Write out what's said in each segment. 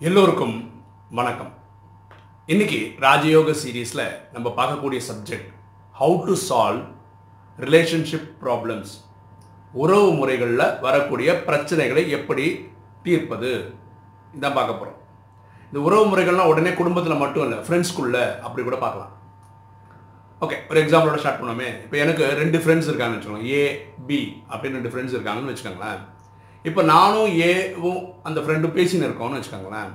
எல்லோருக்கும் வணக்கம். இன்னைக்கு ராஜயோக சீரீஸில் நம்ம பார்க்கக்கூடிய subject how to solve relationship problems உறவு முறைகளில் வரக்கூடிய பிரச்சனைகளை எப்படி தீர்ப்பது? இதான் பார்க்க போகிறோம் இந்த உறவு முறைகள்லாம் உடனே குடும்பத்தில் மட்டும் இல்லை ஃப்ரெண்ட்ஸ்குள்ளே அப்படி கூட பார்க்கலாம். ஓகே ஒரு எக்ஸாம்பிளோட ஸ்டார்ட் பண்ணோமே. இப்போ எனக்கு ரெண்டு ஃப்ரெண்ட்ஸ் இருக்காங்கன்னு வச்சுக்கோங்க. ஏ பி அப்படின்னு ரெண்டு ஃப்ரெண்ட்ஸ் இருக்காங்கன்னு வச்சுக்கோங்களேன். இப்போ நானும் ஏவும் அந்த ஃப்ரெண்டும் பேசின்னு இருக்கோம்னு வச்சுக்கோங்களேன்.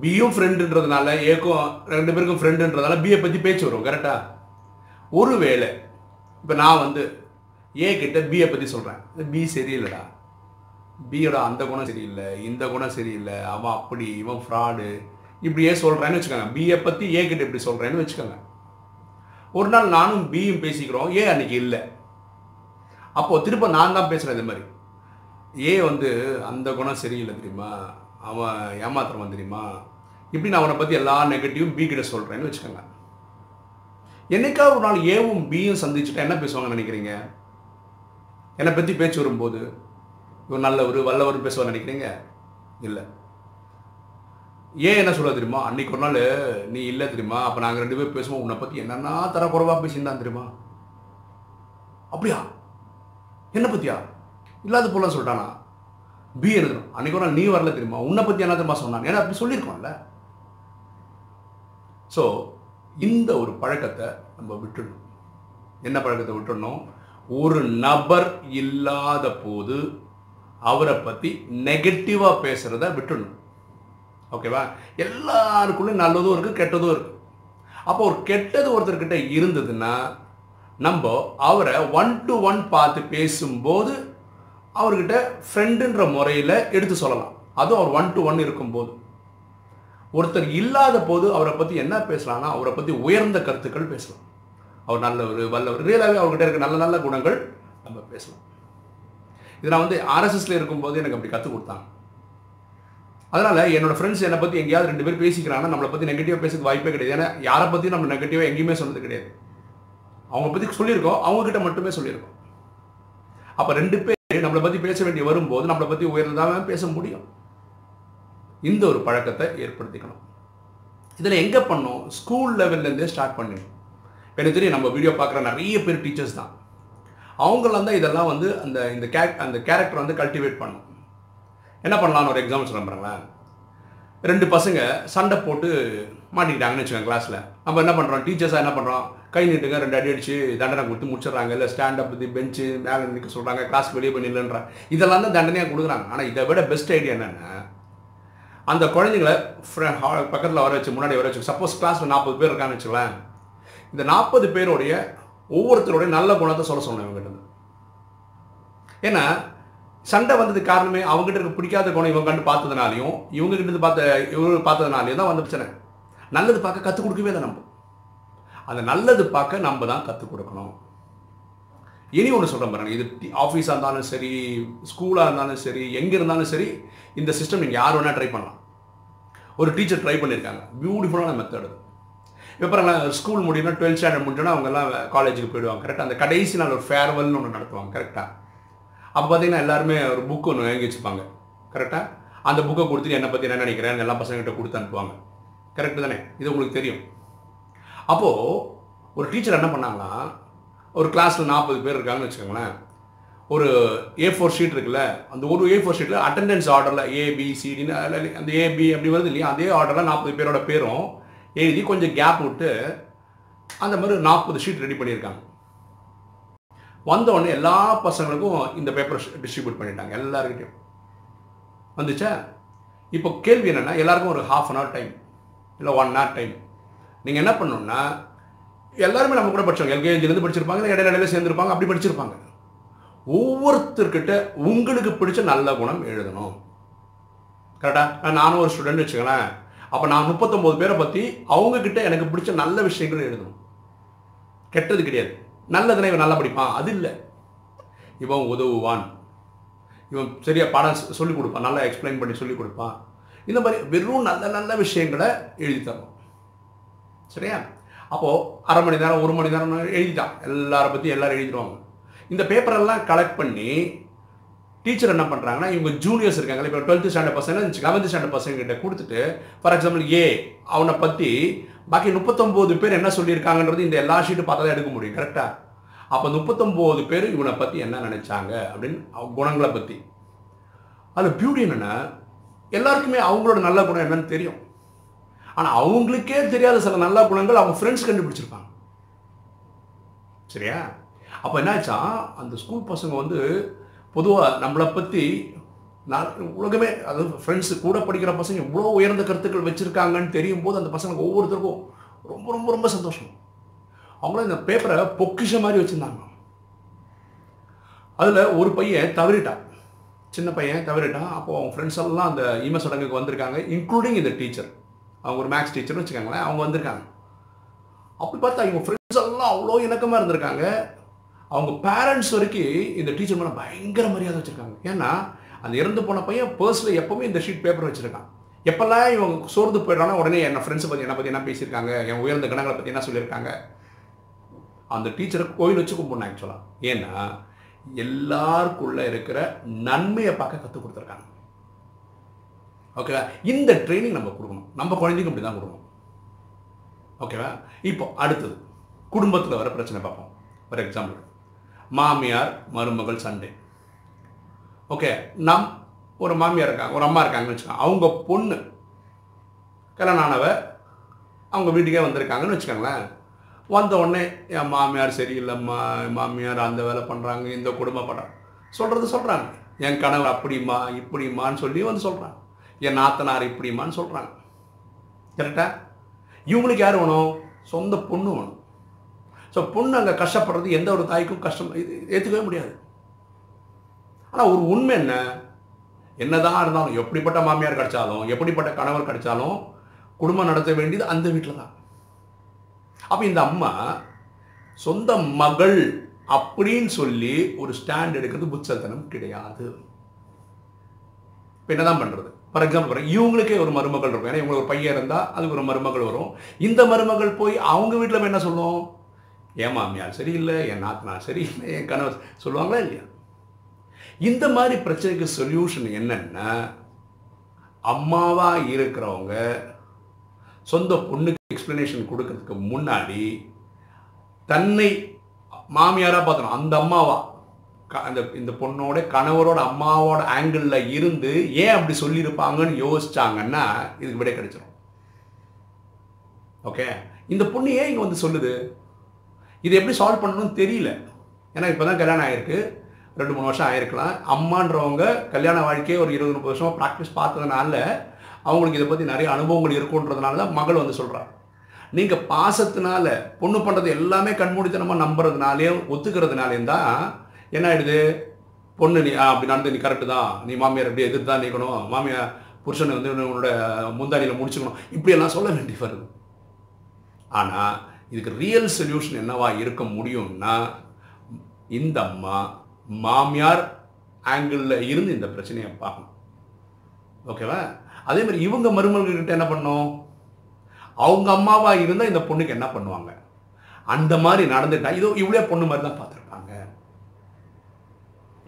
பியும் ஃப்ரெண்டுன்றதுனால ஏக்கும் ரெண்டு பேருக்கும் ஃப்ரெண்டுன்றதுனால பியை பற்றி பேச்சு வரும் கரெக்டாக ஒருவேளை இப்போ நான் வந்து ஏ கிட்ட பியை பற்றி சொல்கிறேன் பி சரியில்லைடா. பியோட அந்த குணம் சரியில்லை இந்த குணம் சரியில்லை அவன் அப்படி இவன் ஃப்ராடு இப்படியே சொல்கிறேன்னு வச்சுக்கோங்க. பியை பற்றி ஏ கிட்ட இப்படி சொல்கிறேன்னு வச்சுக்கோங்க. ஒரு நாள் நானும் பியும் பேசிக்கிறோம். ஏ அன்னைக்கு இல்லை. அப்போது திரும்ப நான் தான் பேசுகிறேன் இது மாதிரி. ஏன் வந்து அந்த குணம் சரியில்லை தெரியுமா? அவன் ஏமாத்துறவன் தெரியுமா? இப்படி நான் அவனை பற்றி எல்லா நெகட்டிவும் பி கிட்ட சொல்கிறேன்னு வச்சுக்கோங்க. என்னைக்காவது ஒரு நாள் ஏவும் பியும் சந்திச்சுட்டா என்ன பேசுவாங்கன்னு நினைக்கிறீங்க? என்னை பற்றி பேச்சு வரும்போது இவன் நல்லவர் வல்லவர் பேசுவார் நினைக்கிறீங்க? இல்லை. ஏன் என்ன சொல்ல தெரியுமா? அன்னைக்கு ஒரு நாள் நீ இல்லை தெரியுமா? அப்போ நாங்கள் ரெண்டு பேரும் பேசுவோம். உன்னை பற்றி என்னென்னா தர குறைவாக பேசியிருந்தான் தெரியுமா? அப்படியா? என்னை பற்றியா இல்லாத போல சொல்லிட்டானா? பி எழுதணும். அன்றைக்கி ஒரு நாள் நீ வரல தெரியுமா? உன்னை பற்றி என்ன தெரியுமா சொன்னாங்க ஏன்னா அப்படி சொல்லியிருக்கோம்ல. ஸோ இந்த ஒரு பழக்கத்தை நம்ம விட்டுடணும். என்ன பழக்கத்தை விட்டுடணும்? ஒரு நபர் இல்லாத போது அவரை பற்றி நெகட்டிவாக பேசுகிறத விட்டுடணும். ஓகேவா எல்லாருக்குள்ளேயும் நல்லதும் இருக்குது கெட்டதும் இருக்குது அப்போ ஒரு கெட்டது ஒருத்தர்கிட்ட இருந்ததுன்னா நம்ம அவரை ஒன் டு ஒன் பார்த்து பேசும்போது அவர்கிட்ட ஃப்ரெண்டுன்ற முறையில் எடுத்து சொல்லலாம். அதுவும் அவர் ஒன் டு ஒன் இருக்கும்போது. ஒருத்தர் இல்லாத போது அவரை பற்றி என்ன பேசலாம்னா அவரை பற்றி உயர்ந்த கருத்துக்கள் பேசலாம். அவர் நல்லவர் வல்லவர் ரியலாகவே அவர்கிட்ட இருக்க நல்ல நல்ல குணங்கள் நம்ம பேசலாம். இது நான் வந்து ஆர்எஸ்எஸ்ல இருக்கும்போது எனக்கு அப்படி கற்றுக் கொடுத்தாங்க. அதனால் என்னோட ஃப்ரெண்ட்ஸ் என்னை பற்றி எங்கேயாவது ரெண்டு பேர் பேசிக்கிறாங்கன்னா நம்மளை பற்றி நெகட்டிவாக பேசுறதுக்கு வாய்ப்பே கிடையாது. ஏன்னா யாரை பற்றியும் நம்ம நெகட்டிவாக எங்கேயுமே சொன்னது கிடையாது. அவங்க பற்றி சொல்லியிருக்கோம் அவங்கக்கிட்ட மட்டுமே சொல்லியிருக்கோம். அப்போ ரெண்டு பேர் நம்மளை பற்றி பேச வேண்டிய வரும்போது நம்மளை பற்றி உயர்ந்ததாக பேச முடியும். இந்த ஒரு பழக்கத்தை ஏற்படுத்திக்கணும். இதில் எங்கே பண்ணோம்? ஸ்கூல் லெவல்லேருந்தே ஸ்டார்ட் பண்ணிடும் எனக்கு தெரியும் நம்ம வீடியோ பார்க்குற நிறைய பேர் டீச்சர்ஸ் தான். அவங்களாம் தான் இதெல்லாம் வந்து அந்த இந்த கே அந்த கேரக்டர் வந்து கல்டிவேட் பண்ணும். என்ன பண்ணலாம்னு ஒரு எக்ஸாம்பிள் சொல்ல ரெண்டு பசங்க சண்டை போட்டு மாட்டிக்கிட்டாங்கன்னு வச்சுக்கோங்க கிளாஸில் நம்ம என்ன பண்ணுறோம் டீச்சர்ஸாக என்ன பண்ணுறோம் கை நீட்டுங்க ரெண்டு அடி அடிச்சு தண்டனை கொடுத்து முடிச்சிடறாங்க இல்லை ஸ்டாண்ட் அப் இது பெஞ்சு மேலே நிற்க சொல்கிறாங்க கிளாஸ்க்கு வெளியே பண்ணிடலன்ற இதெல்லாம் தான் தண்டனையாக கொடுக்குறாங்க ஆனால் இதை விட பெஸ்ட் ஐடியா என்னென்னா அந்த குழந்தைங்கள பக்கத்தில் வர வச்சு முன்னாடி வர வச்சு சப்போஸ் கிளாஸில் நாற்பது பேர் இருக்கான்னு வச்சுக்கலாம் இந்த நாற்பது பேருடைய ஒவ்வொருத்தருடைய நல்ல குணத்தை சொல்ல சொன்னேன் இவங்ககிட்ட ஏன்னா சண்டை வந்தது காரணமே அவங்ககிட்ட இருக்க பிடிக்காத குணம் இவங்க கண்டு பார்த்ததுனாலையும் இவங்ககிட்ட இருந்து பார்த்த இவங்க பார்த்ததுனாலையும் தான் வந்து பிரச்சனை நல்லது பார்க்க கற்றுக் கொடுக்கவே இல்லை நம்ம அந்த நல்லது பார்க்க நம்ம தான் கற்றுக் கொடுக்கணும். இனி ஒன்று சொல்கிறேன் பாருங்கள் இது ஆஃபீஸாக இருந்தாலும் சரி ஸ்கூலாக இருந்தாலும் சரி எங்கே இருந்தாலும் சரி இந்த சிஸ்டம் நீங்கள் யார் வேணால் ட்ரை பண்ணலாம். ஒரு டீச்சர் ட்ரை பண்ணியிருக்காங்க பியூட்டிஃபுல்லான மெத்தடு இப்போ பாருங்களேன் ஸ்கூல் முடியும்னா டுவெல்த் ஸ்டாண்டர்ட் முடிஞ்சோன்னா அவங்கெல்லாம் காலேஜுக்கு போயிடுவாங்க. கரெக்டாக அந்த கடைசி நாள் ஒரு ஃபேர்வெல்னு ஒன்று நடத்துவாங்க. கரெக்டாக அப்போ பார்த்தீங்கன்னா எல்லாருமே ஒரு புக் ஒன்று வாங்கி வச்சுப்பாங்க. கரெக்டாக அந்த புக்கை கொடுத்து என்னை பற்றி என்ன நினைக்கிறேன் எல்லா பசங்கள்கிட்ட கொடுத்து அனுப்புவாங்க. கரெக்டு தானே? இது உங்களுக்கு தெரியும். அப்போது ஒரு டீச்சர் என்ன பண்ணாங்கன்னா ஒரு கிளாஸில் நாற்பது பேர் இருக்காங்கன்னு வச்சுக்கோங்களேன். ஒரு ஏ ஃபோர் ஷீட் இருக்குல்ல அந்த ஒரு ஏ ஃபோர் ஷீட்டில் அட்டண்டன்ஸ் ஆர்டரில் ஏபிசிடின்னு அந்த ஏபி அப்படி வருது இல்லையா? அதே ஆர்டரில் நாற்பது பேரோட பேரும் எழுதி கொஞ்சம் கேப் விட்டு அந்த மாதிரி நாற்பது ஷீட் ரெடி பண்ணியிருக்காங்க. வந்தவுடனே எல்லா பசங்களுக்கும் இந்த பேப்பர் டிஸ்ட்ரிபியூட் பண்ணிட்டாங்க எல்லாருக்கிட்டையும் வந்துச்சா? இப்போ கேள்வி என்னென்னா எல்லாருக்கும் ஒரு ஹாஃப் அன் ஹவர் டைம் இல்லை ஒன் ஹவர் டைம் நீங்கள் என்ன பண்ணணும்னா எல்லாருமே நம்ம கூட படித்தவங்க எல்கேஜிலேருந்து படிச்சிருப்பாங்க இல்லை இடையில சேர்ந்துருப்பாங்க அப்படி படிச்சிருப்பாங்க. ஒவ்வொருத்தர்கிட்ட உங்களுக்கு பிடிச்ச நல்ல குணம் எழுதணும். கரெக்டாக நானும் ஒரு ஸ்டூடெண்ட் வச்சுக்கலேன் அப்போ நான் முப்பத்தொம்போது பேரை பற்றி அவங்கக்கிட்ட எனக்கு பிடிச்ச நல்ல விஷயங்கள் எழுதணும். கெட்டது கிடையாது. நல்லதுனா இவன் நல்லா படிப்பான். அது இல்லை. இவன் உதவுவான். இவன் சரியாக பாடம் சொல்லிக் கொடுப்பான். நல்லா எக்ஸ்பிளைன் பண்ணி சொல்லிக் கொடுப்பான். இந்த மாதிரி வெறும் நல்ல நல்ல விஷயங்களை எழுதி தரும் சரியா? அப்போது அரை மணி நேரம் ஒரு மணி நேரம் எழுதிட்டான். எல்லாரை பற்றி எல்லோரும் எழுதிடுவாங்க. இந்த பேப்பரெல்லாம் கலெக்ட் பண்ணி டீச்சர் என்ன பண்ணுறாங்கன்னா இவங்க ஜூனியர்ஸ் இருக்காங்க இப்போ டுவெல்த்து ஸ்டாண்டர்ட் பசங்க லெவன்த் ஸ்டாண்டர்ட் பசங்க கிட்ட கொடுத்துட்டு ஃபார் எக்ஸாம்பிள் ஏ அவனை பற்றி பாக்கி முப்பத்தொம்போது பேர் என்ன சொல்லியிருக்காங்கன்றது இந்த எல்லா ஷீட்டும் பார்த்தா தான் எடுக்க முடியும் கரெக்டாக அப்போ முப்பத்தொம்போது பேர் இவனை பற்றி என்ன நினைச்சாங்க அப்படின்னு குணங்களை பற்றி அதில் பியூட்டி என்னென்னா எல்லாருக்குமே அவங்களோட நல்ல குணம் என்னன்னு தெரியும். ஆனால் அவங்களுக்கே தெரியாத சில நல்ல குணங்கள் அவங்க ஃப்ரெண்ட்ஸ் கண்டுபிடிச்சிருப்பாங்க. சரியா? அப்போ என்னாச்சா? அந்த ஸ்கூல் பசங்க வந்து பொதுவாக நம்மளை பற்றி நான் உலகமே அதாவது ஃப்ரெண்ட்ஸு கூட படிக்கிற பசங்க இவ்வளோ உயர்ந்த கருத்துக்கள் வச்சுருக்காங்கன்னு தெரியும் போது அந்த பசங்களுக்கு ஒவ்வொருத்தருக்கும் ரொம்ப ரொம்ப ரொம்ப சந்தோஷம். அவங்களும் இந்த பேப்பரை பொக்கிஷ மாதிரி வச்சுருந்தாங்க. அதில் ஒரு பையன் தவறிட்டான். சின்ன பையன் தவறிட்டான். அப்போ அவங்க ஃப்ரெண்ட்ஸ் எல்லாம் அந்த ஈம சடங்குக்கு வந்திருக்காங்க இன்க்ளூடிங் இந்த டீச்சர் அவங்க ஒரு மேக்ஸ் டீச்சர்னு வச்சுக்கோங்களேன் அவங்க வந்திருக்காங்க. அப்படி பார்த்தா இவங்க ஃப்ரெண்ட்ஸ் எல்லாம் அவ்வளோ இணக்கமாக இருந்திருக்காங்க. அவங்க பேரண்ட்ஸ் வரைக்கும் இந்த டீச்சர் மேலே பயங்கர மரியாதை வச்சுருக்காங்க. ஏன்னா அந்த இறந்து போன பையன் பர்ஸில் எப்போவுமே இந்த ஷீட் பேப்பர் வச்சுருக்கான். எப்பெல்லாம் இவங்க சோர்ந்து போயிடறானா உடனே என்ன ஃப்ரெண்ட்ஸை பற்றி என்ன பற்றி என்ன பேசியிருக்காங்க என் உயர்ந்த கணங்களை பற்றி என்ன சொல்லியிருக்காங்க. அந்த டீச்சரை கோயில் வச்சு கும்பிடணும் ஆக்சுவலாக ஏன்னா எல்லாருக்குள்ளே இருக்கிற நன்மையை பார்க்க கற்றுக் கொடுத்துருக்காங்க. ஓகேவா இந்த ட்ரைனிங் நம்ம கொடுக்கணும். நம்ம குழந்தைக்கும் இப்படி தான் கொடுக்கணும் ஓகேவா இப்போ அடுத்தது குடும்பத்தில் வர பிரச்சனை பார்ப்போம். ஃபார் எக்ஸாம்பிள் மாமியார் மருமகள் சண்டே. ஓகே நம் ஒரு மாமியார் இருக்காங்க ஒரு அம்மா இருக்காங்கன்னு வச்சுக்கோங்க. அவங்க பொண்ணு கல்யாணம் ஆனவ அவங்க வீட்டுக்கே வந்திருக்காங்கன்னு வச்சுக்கோங்களேன். வந்த உடனே என் மாமியார் சரியில்லைம்மா மாமியார் அந்த வேலை பண்ணுறாங்க இந்த குடும்பம் பண்ணுறாங்க சொல்கிறது சொல்கிறாங்க என் கணவர் அப்படிம்மா இப்படிம்மான்னு சொல்லி வந்து சொல்கிறாங்க என் நாத்தனார் இப்படிம்மான்னு சொல்கிறாங்க கரெக்டாக இவங்களுக்கு யார் வேணும்? சொந்த பொண்ணு வேணும். ஸோ பொண்ணு அங்கே கஷ்டப்படுறது எந்த ஒரு தாய்க்கும் கஷ்டம் இது ஏற்றுக்கவே முடியாது. ஆனால் ஒரு உண்மை என்ன? என்னதான் இருந்தாலும் எப்படிப்பட்ட மாமியார் கிடைச்சாலும் எப்படிப்பட்ட கணவர் கிடைச்சாலும் குடும்பம் நடத்த வேண்டியது அந்த வீட்டில் தான் அப்போ இந்த அம்மா சொந்த மகள் அப்படின்னு சொல்லி ஒரு ஸ்டாண்ட் எடுக்கிறது புத்தத்தனம் கிடையாது. இப்போ என்னதான் பண்ணுறது ஃபார் எக்ஸாம்பிள் இவங்களுக்கே ஒரு மருமகள் இருக்கும். ஏன்னா இவங்களுக்கு ஒரு பையன் இருந்தால் அதுக்கு ஒரு மருமகள் வரும். இந்த மருமகள் போய் அவங்க வீட்டில் என்ன சொல்லுவோம்? என் மாமியார் சரியில்லை என் நாத்தனார் சரியில்லை என் கணவர் சொல்லுவாங்களா இல்லையா? இந்த மாதிரி பிரச்சனைக்கு சொல்யூஷன் என்னன்னா அம்மாவாக இருக்கிறவங்க சொந்த பொண்ணுக்கு எக்ஸ்பிளனேஷன் கொடுக்கறதுக்கு முன்னாடி தன்னை மாமியாராக பார்த்தணும் அந்த அம்மாவா. அந்த இந்த பொண்ணோட கணவரோட அம்மாவோட ஆங்கிளில் இருந்து ஏன் அப்படி சொல்லியிருப்பாங்கன்னு யோசிச்சாங்கன்னா இதுக்கு விடை கிடைச்சிடும் ஓகே இந்த பொண்ணு ஏன் இங்கே வந்து சொல்லுது? இது எப்படி சால்வ் பண்ணணும்னு தெரியல. ஏன்னா இப்போ தான் கல்யாணம் ஆயிருக்கு. ரெண்டு மூணு வருஷம் ஆயிருக்கலாம். அம்மான்றவங்க கல்யாண வாழ்க்கையே ஒரு இருபது முப்பது வருஷமாக ப்ராக்டிஸ் பார்த்ததுனால அவங்களுக்கு இதை பற்றி நிறைய அனுபவங்கள் இருக்குன்றதுனால தான் மகள் வந்து சொல்கிறாங்க நீங்கள் பாசத்தினால பொண்ணு பண்ணுறது எல்லாமே கண்மூடித்தனமாக நம்புறதுனாலேயும் ஒத்துக்கிறதுனாலேயும் தான் என்ன ஆயிடுது பொண்ணு நீ அப்படி நடந்து நீ கரெக்டு தான். நீ மாமியார் எப்படி எதிர்த்து தான் நிற்கணும் மாமியார் புருஷனை வந்து உன்னோட முந்தானியில் முடிச்சுக்கணும். இப்படியெல்லாம் சொல்ல வேண்டி வருது. ஆனால் இதுக்கு ரியல் சொல்யூஷன் என்னவா இருக்க முடியும்னா இந்த அம்மா மாமியார் ஆங்கிளில் இருந்து இந்த பிரச்சனையை பார்க்கணும். ஓகேவா அதே மாதிரி இவங்க மருமகள்கிட்ட என்ன பண்ணும் அவங்க அம்மாவாக இருந்தால் இந்த பொண்ணுக்கு என்ன பண்ணுவாங்க? அந்த மாதிரி நடந்துட்டா இதோ இவ்வளோ பொண்ணு மாதிரி தான் பார்த்துருப்பாங்க.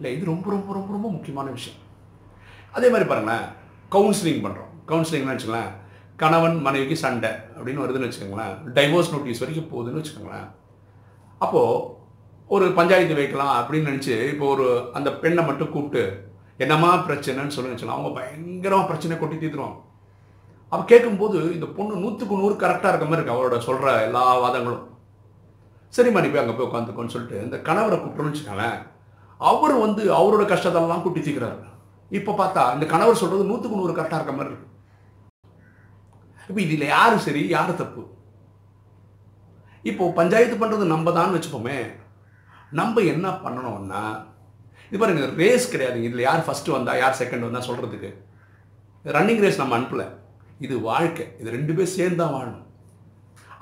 இல்லை இது ரொம்ப ரொம்ப ரொம்ப ரொம்ப முக்கியமான விஷயம். அதே மாதிரி பாருங்களேன் கவுன்சிலிங் பண்ணுறோம் கவுன்சிலிங்னு வச்சுக்கோங்களேன் கணவன் மனைவிக்கு சண்டை அப்படின்னு வருதுன்னு வச்சுக்கோங்களேன் டைவோர்ஸ் நோட்டீஸ் வரைக்கும் போகுதுன்னு வச்சுக்கோங்களேன். அப்போது ஒரு பஞ்சாயத்து வைக்கலாம் அப்படின்னு நினச்சி இப்போ ஒரு அந்த பெண்ணை மட்டும் கூப்பிட்டு என்னம்மா பிரச்சனைன்னு சொல்லி வச்சுக்கலாம் அவங்க பயங்கரமாக பிரச்சனை கொட்டி தீர்த்துருவாங்க. அப்போ கேட்கும்போது இந்த பொண்ணு நூற்றுக்கு நூறு கரெக்டாக இருக்க மாதிரி இருக்கு அவரோட சொல்கிற எல்லா வாதங்களும். சரிம்மா நீ போய் அங்கே போய் உட்காந்துக்கோன்னு சொல்லிட்டு இந்த கணவரை கூப்பிட்டோன்னு வச்சுக்கோங்களேன் அவர் வந்து அவரோட கஷ்டத்தெல்லாம் கூட்டி தீக்கிறாரு இப்போ பார்த்தா இந்த கணவர் சொல்கிறது நூற்றுக்கு நூறு கரெக்டாக இருக்க மாதிரி இருக்கு. இப்போ இதில் யாரு சரி யாரு தப்பு? இப்போ பஞ்சாயத்து பண்ணுறது நம்ம தான் வச்சுப்போமே. நம்ம என்ன பண்ணணும்னா இது பாருங்க ரேஸ் கிடையாது. இதில் யார் ஃபஸ்ட்டு வந்தா யார் செகண்ட் வந்தா சொல்கிறதுக்கு ரன்னிங் ரேஸ் நம்ம அனுப்பலை. இது வாழ்க்கை. இது ரெண்டு பேர் சேர்ந்து தான் வாழணும்.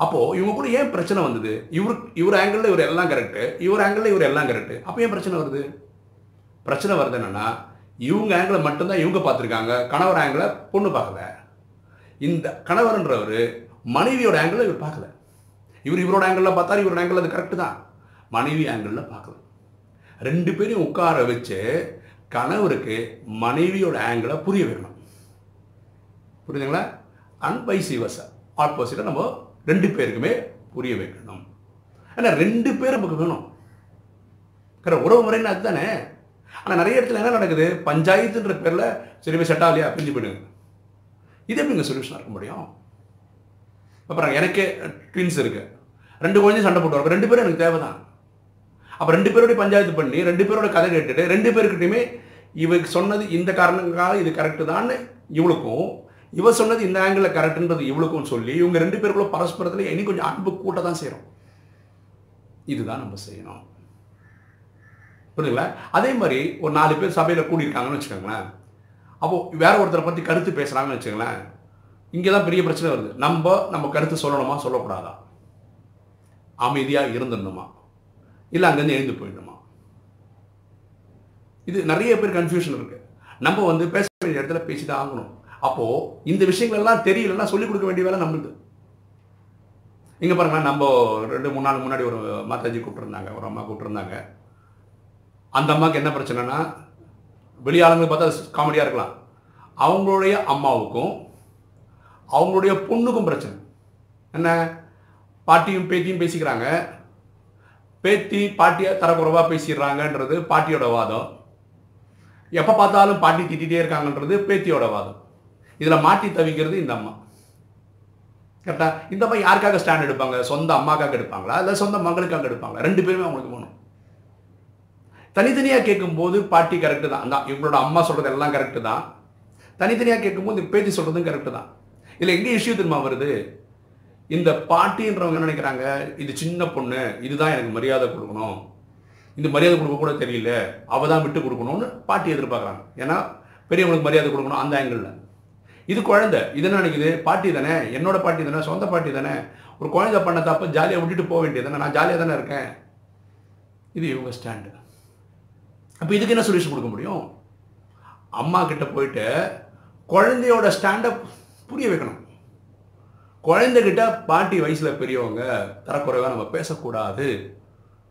அப்போது இவங்க கூட ஏன் பிரச்சனை வந்தது? இவர் இவர் ஆங்கிளில் இவர் எல்லாம் கரெக்டு இவர் ஆங்கிளில் இவர் எல்லாம் கரெக்டு அப்போ ஏன் பிரச்சனை வருது? பிரச்சனை வருது என்னென்னா இவங்க ஆங்கிளை மட்டும்தான் இவங்க பார்த்துருக்காங்க. கணவர் ஆங்கிளை பொண்ணு பார்க்கல. இந்த கணவர்ன்றவர் மனைவியோட ஆங்கிளில் இவர் பார்க்கல. இவர் இவரோட ஆங்கிளில் பார்த்தாரு இவரோட ஆங்கிள் அது கரெக்டு தான். மனைவி ஆங்கிளில் பார்க்கல. ரெண்டு பேரையும் உட்கார வச்சு கணவருக்கு மனைவியோட ஆங்கிளை புரிய வைக்கணும். புரியுதுங்களா? அண்ட் வைசி வச ஆப்போசிட்டாக நம்ம ரெண்டு பேருக்குமே புரிய வைக்கணும். ஏன்னா ரெண்டு பேர் நமக்கு வேணும். கரெக்ட் உறவு முறைன்னு அதுதானே? ஆனால் நிறைய இடத்துல என்ன நடக்குது? பஞ்சாயத்துன்ற பேரில் சரி போய் செட் ஆகலையா பிரிஞ்சு போயிடுங்க இது எப்படிங்க சொல்யூஷனாக இருக்க முடியும்? அப்புறம் எனக்கே ட்வின்ஸ் இருக்கு. ரெண்டு குழந்தையும் சண்டை போட்டு ரெண்டு பேரும் எனக்கு தேவை தான் அப்போ ரெண்டு பேரோட பஞ்சாயத்து பண்ணி ரெண்டு பேரோட கதை கேட்டுட்டு ரெண்டு பேருக்கிட்டையுமே இவருக்கு சொன்னது இந்த காரணங்களுக்காக இது கரெக்டு தான் இவளுக்கும் இவ சொன்னது இந்த ஆங்கிளில் கரெக்டுன்றது இவளுக்கும் சொல்லி இவங்க ரெண்டு பேருக்குள்ள பரஸ்பரத்தில் இனி கொஞ்சம் அன்பு கூட்ட தான் செய்கிறோம் இதுதான் நம்ம செய்யணும். புரியுதுங்களா? அதே மாதிரி ஒரு நாலு பேர் சபையில் கூடியிருக்காங்கன்னு வச்சுக்கோங்களேன். அப்போ வேற ஒருத்தரை பற்றி கருத்து பேசுகிறாங்கன்னு வச்சுக்கோங்களேன். இங்கே தான் பெரிய பிரச்சனை வருது. நம்ம நம்ம கருத்து சொல்லணுமா சொல்லக்கூடாதா? அமைதியாக இருந்துடணுமா? இல்லை அங்கேருந்து எழுந்து போயிடணுமா? இது நிறைய பேர் கன்ஃபியூஷன் இருக்கு. நம்ம வந்து பேச வேண்டிய இடத்துல பேசி தான் ஆகணும். அப்போ இந்த விஷயங்கள்லாம் தெரியலன்னா சொல்லிக் கொடுக்க வேண்டிய வேலை நம்மளுது இங்கே பாருங்க நம்ம ரெண்டு மூணு நாள் முன்னாடி ஒரு மாதாஜி கூப்பிட்டுருந்தாங்க ஒரு அம்மா கூப்பிட்டுருந்தாங்க. அந்த அம்மாவுக்கு என்ன பிரச்சனைனா வெளியாளுங்களுக்கு பார்த்தா காமெடியாக இருக்கலாம். அவங்களுடைய அம்மாவுக்கும் அவங்களுடைய பொண்ணுக்கும் பிரச்சனை. என்ன? பாட்டியும் பேத்தியும் பேசிக்கிறாங்க. பேத்தி பாட்டியை தரக்குறைவாக பேசிடுறாங்கன்றது பாட்டியோட வாதம். எப்போ பார்த்தாலும் பாட்டி திட்டிகிட்டே இருக்காங்கன்றது பேத்தியோட வாதம். இதில் மாட்டி தவிக்கிறது இந்த அம்மா. கரெக்டாக இந்த அம்மா யாருக்காக ஸ்டாண்ட் எடுப்பாங்க? சொந்த அம்மாக்காக எடுப்பாங்களா? இல்லை சொந்த மகளுக்காக எடுப்பாங்களா? ரெண்டு பேருமே அவங்களுக்கு வேணும். தனித்தனியாக கேட்கும்போது பாட்டி கரெக்டு தான். அந்த இவங்களோட அம்மா சொல்கிறது எல்லாம் கரெக்டு தான். தனித்தனியாக கேட்கும்போது இந்த சொல்கிறதும் கரெக்டு தான். இதில் எங்கே இஷ்யூ திரும்ப வருது? இந்த பாட்டின்றவங்க என்ன நினைக்கிறாங்க? இது சின்ன பொண்ணு இதுதான் எனக்கு மரியாதை கொடுக்கணும். இந்த மரியாதை கொடுக்க கூட தெரியல. அவள் தான் விட்டு கொடுக்கணும்னு பாட்டி எதிர்பார்க்குறாங்க. ஏன்னா பெரியவங்களுக்கு மரியாதை கொடுக்கணும் அந்த ஆங்கிளில் இது குழந்தை. இது என்ன நினைக்குது? பாட்டி தானே? என்னோட பாட்டி தானே? சொந்த பாட்டி தானே? ஒரு குழந்தை பண்ண தப்ப ஜாலியாக விட்டுட்டு போக வேண்டியது தானே? நான் ஜாலியாக தானே இருக்கேன். இது இவங்க ஸ்டாண்டு அப்போ இதுக்கு என்ன சொல்யூஷன் கொடுக்க முடியும்? அம்மா கிட்ட போயிட்டு குழந்தையோட ஸ்டாண்டை புரிய வைக்கணும். குழந்தைகிட்ட பாட்டி வயசில் பெரியவங்க தரக்குறைவாக நம்ம பேசக்கூடாது.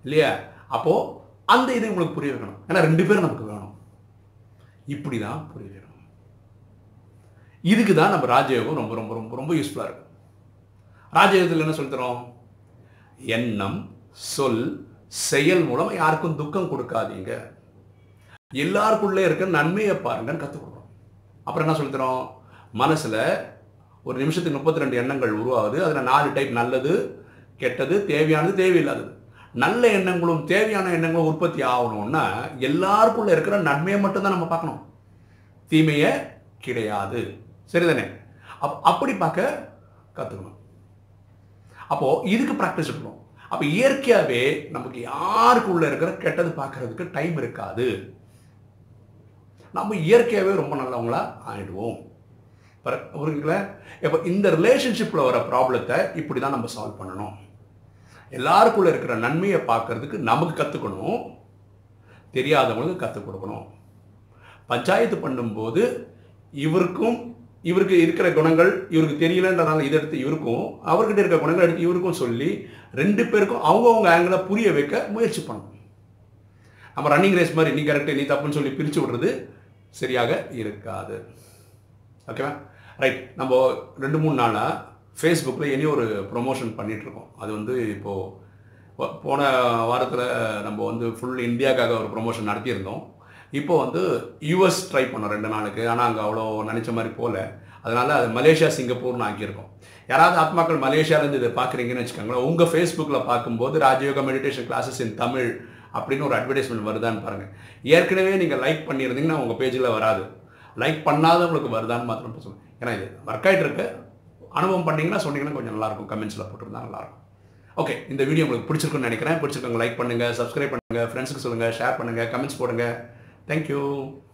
இல்லையா? அப்போது அந்த இது உங்களுக்கு புரிய வைக்கணும். ஏன்னா ரெண்டு பேரும் நமக்கு வேணும். இப்படி தான் புரிய வைக்கணும். இதுக்கு தான் நம்ம ராஜயோகம் ரொம்ப ரொம்ப ரொம்ப ரொம்ப யூஸ்ஃபுல்லாக இருக்கும். ராஜயோகத்தில் என்ன சொல்லித்தரோம்? எண்ணம் சொல் செயல் மூலம் யாருக்கும் துக்கம் கொடுக்காதீங்க. எல்லாருக்குள்ளே இருக்க நன்மையை பாருங்கன்னு கற்றுக் கொடுக்குறோம் அப்புறம் என்ன சொல்லித்தரோம்? மனசில் ஒரு நிமிஷத்துக்கு முப்பத்தி ரெண்டு எண்ணங்கள் உருவாகுது. அதில் நாலு டைப் நல்லது கெட்டது தேவையானது தேவையில்லாதது. நல்ல எண்ணங்களும் தேவையான எண்ணங்களும் உற்பத்தி ஆகணும்னா எல்லாருக்குள்ளே இருக்கிற நன்மையை மட்டும்தான் நம்ம பார்க்கணும். தீமையை கிடையாது. சரிதானே? அப் அப்படி பார்க்க கற்றுக்கணும் அப்போது இதுக்கு ப்ராக்டிஸ் இருக்கணும் அப்போ இயற்கையாகவே நமக்கு யாருக்குள்ளே இருக்கிற கெட்டது பார்க்கறதுக்கு டைம் இருக்காது. நம்ம இயற்கையாகவே ரொம்ப நல்லவங்களா ஆயிடுவோம். புரியுங்களா இப்போ இந்த ரிலேஷன்ஷிப்பில் வர ப்ராப்ளத்தை இப்படி தான் நம்ம சால்வ் பண்ணணும். எல்லாருக்குள்ளே இருக்கிற நன்மையை பார்க்கறதுக்கு நமக்கு கற்றுக்கணும் தெரியாதவங்களுக்கு கற்றுக் கொடுக்கணும். பஞ்சாயத்து பண்ணும்போது இவருக்கும் இவருக்கு இருக்கிற குணங்கள் இவருக்கு தெரியலன்றனால இதை எடுத்து இவருக்கும் அவர்கிட்ட இருக்கிற குணங்கள் எடுத்து இவருக்கும் சொல்லி ரெண்டு பேருக்கும் அவங்கவுங்க ஆங்கிளை புரிய வைக்க முயற்சி பண்ணும் நம்ம ரன்னிங் ரேஸ் மாதிரி நீ கரெக்டு நீ தப்புன்னு சொல்லி பிரித்து விடுறது சரியாக இருக்காது. ஓகேவா ரைட் நம்ம ரெண்டு மூணு நாளாக ஃபேஸ்புக்கில் இனி ஒரு ப்ரொமோஷன் பண்ணிகிட்ருக்கோம் அது வந்து இப்போது போன வாரத்தில் நம்ம வந்து ஃபுல் இந்தியாவுக்காக ஒரு ப்ரொமோஷன் நடத்தியிருந்தோம். இப்போ வந்து யூஎஸ் ட்ரை பண்ணோம் ரெண்டு நாளுக்கு. ஆனால் அங்கே அவ்வளோ நினச்ச மாதிரி போகல அதனால் அது மலேசியா சிங்கப்பூர்னு ஆக்கியிருக்கோம். யாராவது ஆத்மாக்கள் மலேசியாவிலேருந்து இதை பார்க்குறீங்கன்னு வச்சுக்கோங்களேன் உங்கள் ஃபேஸ்புக்கில் பார்க்கும்போது Rajayoga meditation classes in Tamil அப்படின்னு ஒரு அட்வர்டைஸ்மெண்ட் வருதான்னு பாருங்கள் ஏற்கனவே நீங்கள் லைக் பண்ணியிருந்தீங்கன்னா உங்கள் பேஜில் வராது. லைக் பண்ணாதவங்களுக்கு வருதான்னு மாத்திரம் சொல்லுங்கள் ஏன்னா இது ஒர்க் ஆகிட்டு இருக்கு. அனுபவம் பண்ணிங்கன்னா சொன்னீங்கன்னா கொஞ்சம் நல்லாயிருக்கும் கமெண்ட்ஸில் போட்டிருந்தா நல்லாயிருக்கும் ஓகே இந்த வீடியோ உங்களுக்கு பிடிச்சிருக்குன்னு நினைக்கிறேன். பிடிச்சிருக்கவங்க லைக் பண்ணுங்கள் சப்ஸ்கிரைப் பண்ணுங்கள் ஃப்ரெண்ட்ஸுக்கு சொல்லுங்கள் ஷேர் பண்ணுங்கள் கமெண்ட்ஸ் போடுங்கள் Thank you.